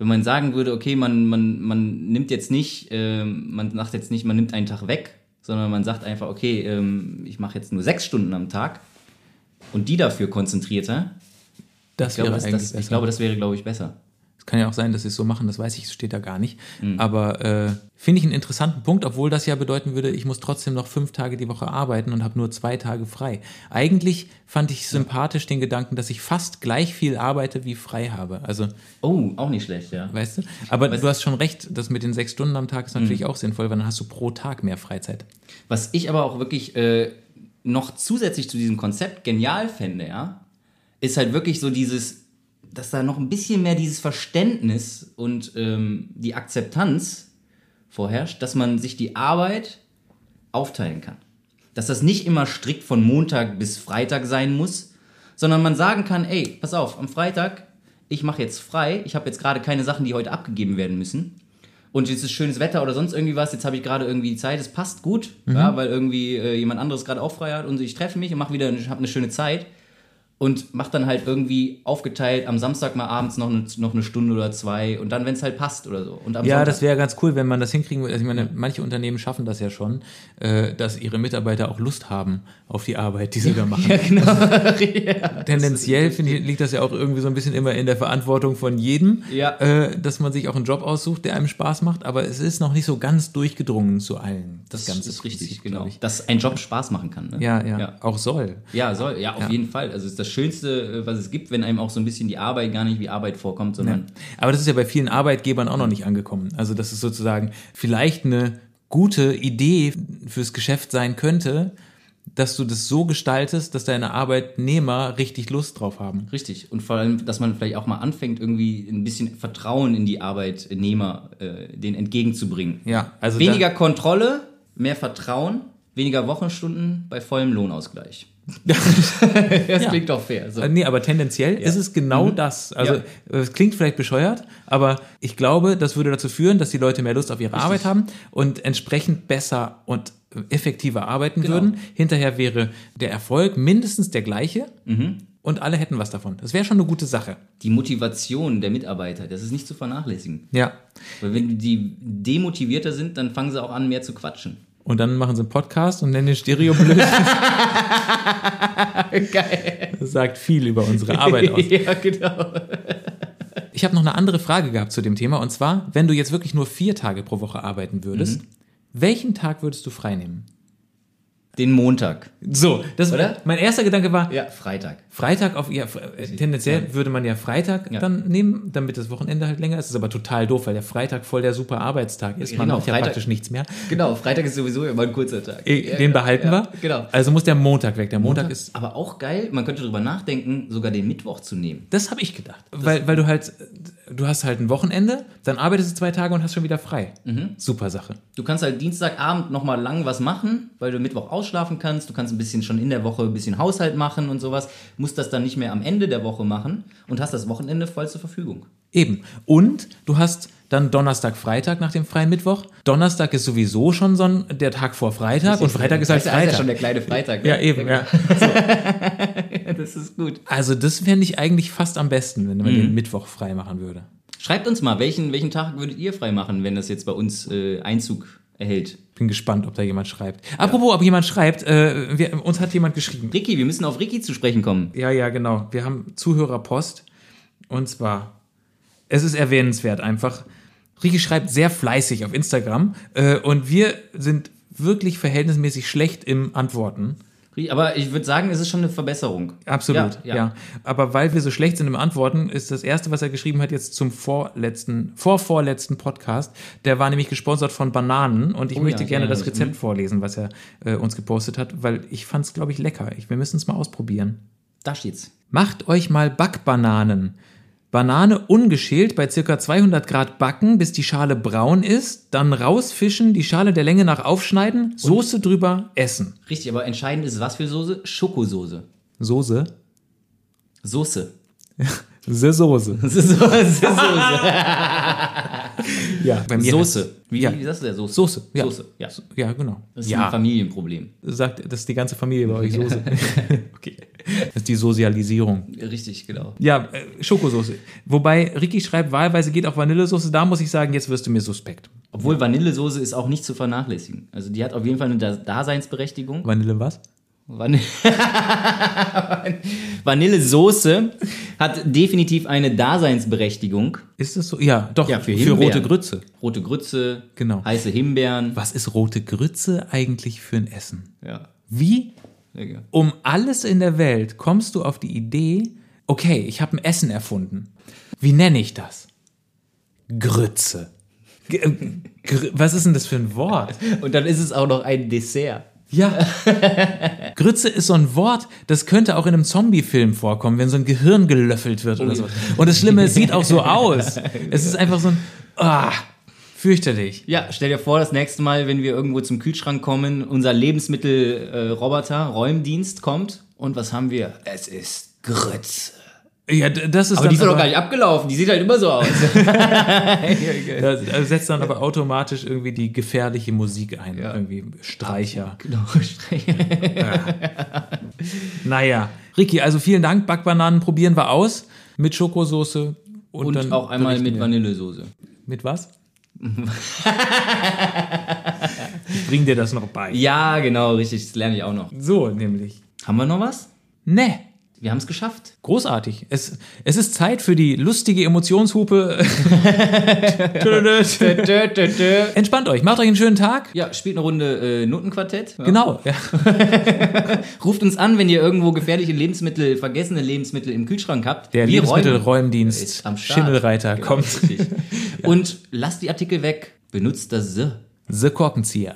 Wenn man sagen würde, okay, man, man, man nimmt jetzt nicht, ähm, man sagt jetzt nicht, man nimmt einen Tag weg, sondern man sagt einfach, okay, ähm, ich mache jetzt nur sechs Stunden am Tag und die dafür konzentrierter. Das Ich glaube, wäre das, eigentlich das, ich glaube, das wäre, glaube ich, besser. Es kann ja auch sein, dass sie es so machen, das weiß ich, es steht da gar nicht. Mhm. Aber äh, finde ich einen interessanten Punkt, obwohl das ja bedeuten würde, ich muss trotzdem noch fünf Tage die Woche arbeiten und habe nur zwei Tage frei. Eigentlich fand ich sympathisch den Gedanken, dass ich fast gleich viel arbeite wie frei habe. Also, Oh, auch nicht schlecht, ja. weißt du? Aber Weißt- du hast schon recht, das mit den sechs Stunden am Tag ist Mhm. natürlich auch sinnvoll, weil dann hast du pro Tag mehr Freizeit. Was ich aber auch wirklich äh, noch zusätzlich zu diesem Konzept genial fände, ja, ist halt wirklich so dieses, dass da noch ein bisschen mehr dieses Verständnis und ähm, die Akzeptanz vorherrscht, dass man sich die Arbeit aufteilen kann. Dass das nicht immer strikt von Montag bis Freitag sein muss, sondern man sagen kann, ey, pass auf, am Freitag, ich mache jetzt frei, ich habe jetzt gerade keine Sachen, die heute abgegeben werden müssen. Und jetzt ist schönes Wetter oder sonst irgendwie was, jetzt habe ich gerade irgendwie Zeit, es passt gut, ja, weil irgendwie äh, jemand anderes gerade auch frei hat und ich treffe mich und mache wieder, habe eine schöne Zeit und mache dann halt irgendwie aufgeteilt am Samstag mal abends noch eine, noch eine Stunde oder zwei und dann, wenn es halt passt oder so. Und Ja, Sonntag- das wäre ganz cool, wenn man das hinkriegen würde. Also ich meine, manche Unternehmen schaffen das ja schon, äh, dass ihre Mitarbeiter auch Lust haben auf die Arbeit, die sie da machen. Ja, genau. Tendenziell finde ich, liegt das ja auch irgendwie so ein bisschen immer in der Verantwortung von jedem, Ja. äh, dass man sich auch einen Job aussucht, der einem Spaß macht, aber es ist noch nicht so ganz durchgedrungen zu allen. Das, Das Ganze ist richtig, Prinzip, genau. Dass ein Job Spaß machen kann. Ne? Ja, ja, ja. auch soll. Ja, soll, ja, auf Ja. jeden Fall. Also ist das Schönste, äh, was es gibt, wenn einem auch so ein bisschen die Arbeit gar nicht wie Arbeit vorkommt, Ja. sondern Aber das ist ja bei vielen Arbeitgebern auch noch nicht angekommen. Also, dass es sozusagen vielleicht eine gute Idee fürs Geschäft sein könnte, dass du das so gestaltest, dass deine Arbeitnehmer richtig Lust drauf haben. richtig. Und vor allem, dass man vielleicht auch mal anfängt, irgendwie ein bisschen Vertrauen in die Arbeitnehmer äh, den entgegenzubringen. Ja, also Weniger Kontrolle, mehr Vertrauen, weniger Wochenstunden bei vollem Lohnausgleich. das klingt doch fair. So. Äh, Nee, aber tendenziell ist es genau das. Also Ja. es klingt vielleicht bescheuert, aber ich glaube, das würde dazu führen, dass die Leute mehr Lust auf ihre Arbeit haben und entsprechend besser und effektiver arbeiten Genau. würden. Hinterher wäre der Erfolg mindestens der gleiche und alle hätten was davon. Das wäre schon eine gute Sache. Die Motivation der Mitarbeiter, das ist nicht zu vernachlässigen. Ja. Weil wenn die demotivierter sind, dann fangen sie auch an, mehr zu quatschen. Und dann machen sie einen Podcast und nennen den Stereo Blöd. Geil. Das sagt viel über unsere Arbeit aus. ja, genau. Ich habe noch eine andere Frage gehabt zu dem Thema und zwar, wenn du jetzt wirklich nur vier Tage pro Woche arbeiten würdest, welchen Tag würdest du freinehmen? Den Montag. So, das Oder? mein erster Gedanke war, Ja, Freitag. Freitag auf, ja, äh, tendenziell würde man ja Freitag Ja. dann nehmen, damit das Wochenende halt länger ist. Das ist aber total doof, weil der Freitag voll der super Arbeitstag ist. Man Genau, macht ja Freitag- praktisch nichts mehr. Genau, Freitag ist sowieso immer ein kurzer Tag. Eh, Den behalten ja, wir. Genau. Also muss der Montag weg. Der Montag, ist, Aber auch geil, man könnte darüber nachdenken, sogar den Mittwoch zu nehmen. das habe ich gedacht. Weil, weil du halt, du hast halt ein Wochenende, dann arbeitest du zwei Tage und hast schon wieder frei. Mhm. Super Sache. Du kannst halt Dienstagabend nochmal lang was machen, weil du Mittwoch ausschlafen kannst. Du kannst ein bisschen schon in der Woche ein bisschen Haushalt machen und sowas. Musst das dann nicht mehr am Ende der Woche machen und hast das Wochenende voll zur Verfügung. Eben. Und du hast dann Donnerstag, Freitag nach dem freien Mittwoch. Donnerstag ist sowieso schon so ein, der Tag vor Freitag und Freitag ist halt Das ist ja Freitag. schon der kleine Freitag. ja, eben, ja. Das ist gut. Also das fände ich eigentlich fast am besten, wenn man Mhm. den Mittwoch frei machen würde. Schreibt uns mal, welchen, welchen Tag würdet ihr frei machen, wenn das jetzt bei uns äh, Einzug erhält? Bin gespannt, ob da jemand schreibt. Apropos, ob jemand schreibt, äh, wir, uns hat jemand geschrieben. Ricky, wir müssen auf Ricky zu sprechen kommen. Ja, ja, genau. Wir haben Zuhörerpost. Und zwar, es ist erwähnenswert einfach. Ricky schreibt sehr fleißig auf Instagram äh, und wir sind wirklich verhältnismäßig schlecht im Antworten. Aber ich würde sagen, es ist schon eine Verbesserung. Absolut, ja, Ja, ja. Aber weil wir so schlecht sind im Antworten, ist das erste, was er geschrieben hat, jetzt zum vorletzten, vorvorletzten Podcast. Der war nämlich gesponsert von Bananen und ich Oh möchte ja, gerne das. Rezept vorlesen, was er äh, uns gepostet hat, weil ich fand es, glaube ich, lecker. Ich, wir müssen es mal ausprobieren. Da steht's. Macht euch mal Backbananen. Banane ungeschält bei circa 200 Grad backen, bis die Schale braun ist, dann rausfischen, die Schale der Länge nach aufschneiden, Soße drüber, essen. Richtig, aber entscheidend ist, was für Soße? Schokosoße. Soße? Soße. The Soße. Ist Soße. Ja, bei mir Soße. Wie, Ja. wie sagst du der Soße? Soße, ja. Soße, ja. Ja, genau. Das ist ein ja, Familienproblem. sagt, das ist die ganze Familie bei euch Soße. okay. Das ist die Sozialisierung. Richtig, genau. Ja, äh, Schokosoße. Wobei Ricky schreibt, wahlweise geht auch Vanillesoße. Da muss ich sagen, jetzt wirst du mir suspekt. Obwohl Vanillesoße ist auch nicht zu vernachlässigen. Also die hat auf jeden Fall eine Da- Daseinsberechtigung. Vanille was? Van Vanillesoße hat definitiv eine Daseinsberechtigung. Ist das so? Ja, doch. Ja, für für rote Grütze. Rote Grütze, Genau. heiße Himbeeren. Was ist rote Grütze eigentlich für ein Essen? Ja. Wie Um alles in der Welt kommst du auf die Idee, okay, ich habe ein Essen erfunden. Wie nenne ich das? Grütze. G äh, gr was ist denn das für ein Wort? Und dann ist es auch noch ein Dessert. Ja. Grütze ist so ein Wort, das könnte auch in einem Zombie-Film vorkommen, wenn so ein Gehirn gelöffelt wird oder so. Und das Schlimme, es sieht auch so aus. Es ist einfach so ein, ah, fürchterlich. Ja, stell dir vor, das nächste Mal, wenn wir irgendwo zum Kühlschrank kommen, unser Lebensmittelroboter, Räumdienst kommt. Und was haben wir? Es ist Grütze. Ja, das ist Aber die ist doch gar nicht abgelaufen, die sieht halt immer so aus. Da da setzt dann aber automatisch irgendwie die gefährliche Musik ein. Irgendwie Streicher. genau. Naja. Ricky, also vielen Dank. Backbananen probieren wir aus. Mit Schokosoße. Und, Und dann auch einmal mit. Vanillesoße. Mit was? Ich bring dir das noch bei. Ja, genau, richtig, das lerne ich auch noch. So, nämlich. Haben wir noch was? Ne. Wir haben es geschafft. Großartig. Es, es ist Zeit für die lustige Emotionshupe. Entspannt euch, macht euch einen schönen Tag. Ja, spielt eine Runde äh, Notenquartett. Ja. Genau. Ja. Ruft uns an, wenn ihr irgendwo gefährliche Lebensmittel, vergessene Lebensmittel im Kühlschrank habt. Der Wir. Lebensmittelräumdienst am Start. Schimmelreiter Genau, kommt. richtig. Und lasst die Artikel weg. Benutzt das The. The Korkenzieher.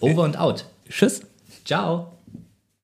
Over und out. Tschüss. Ciao.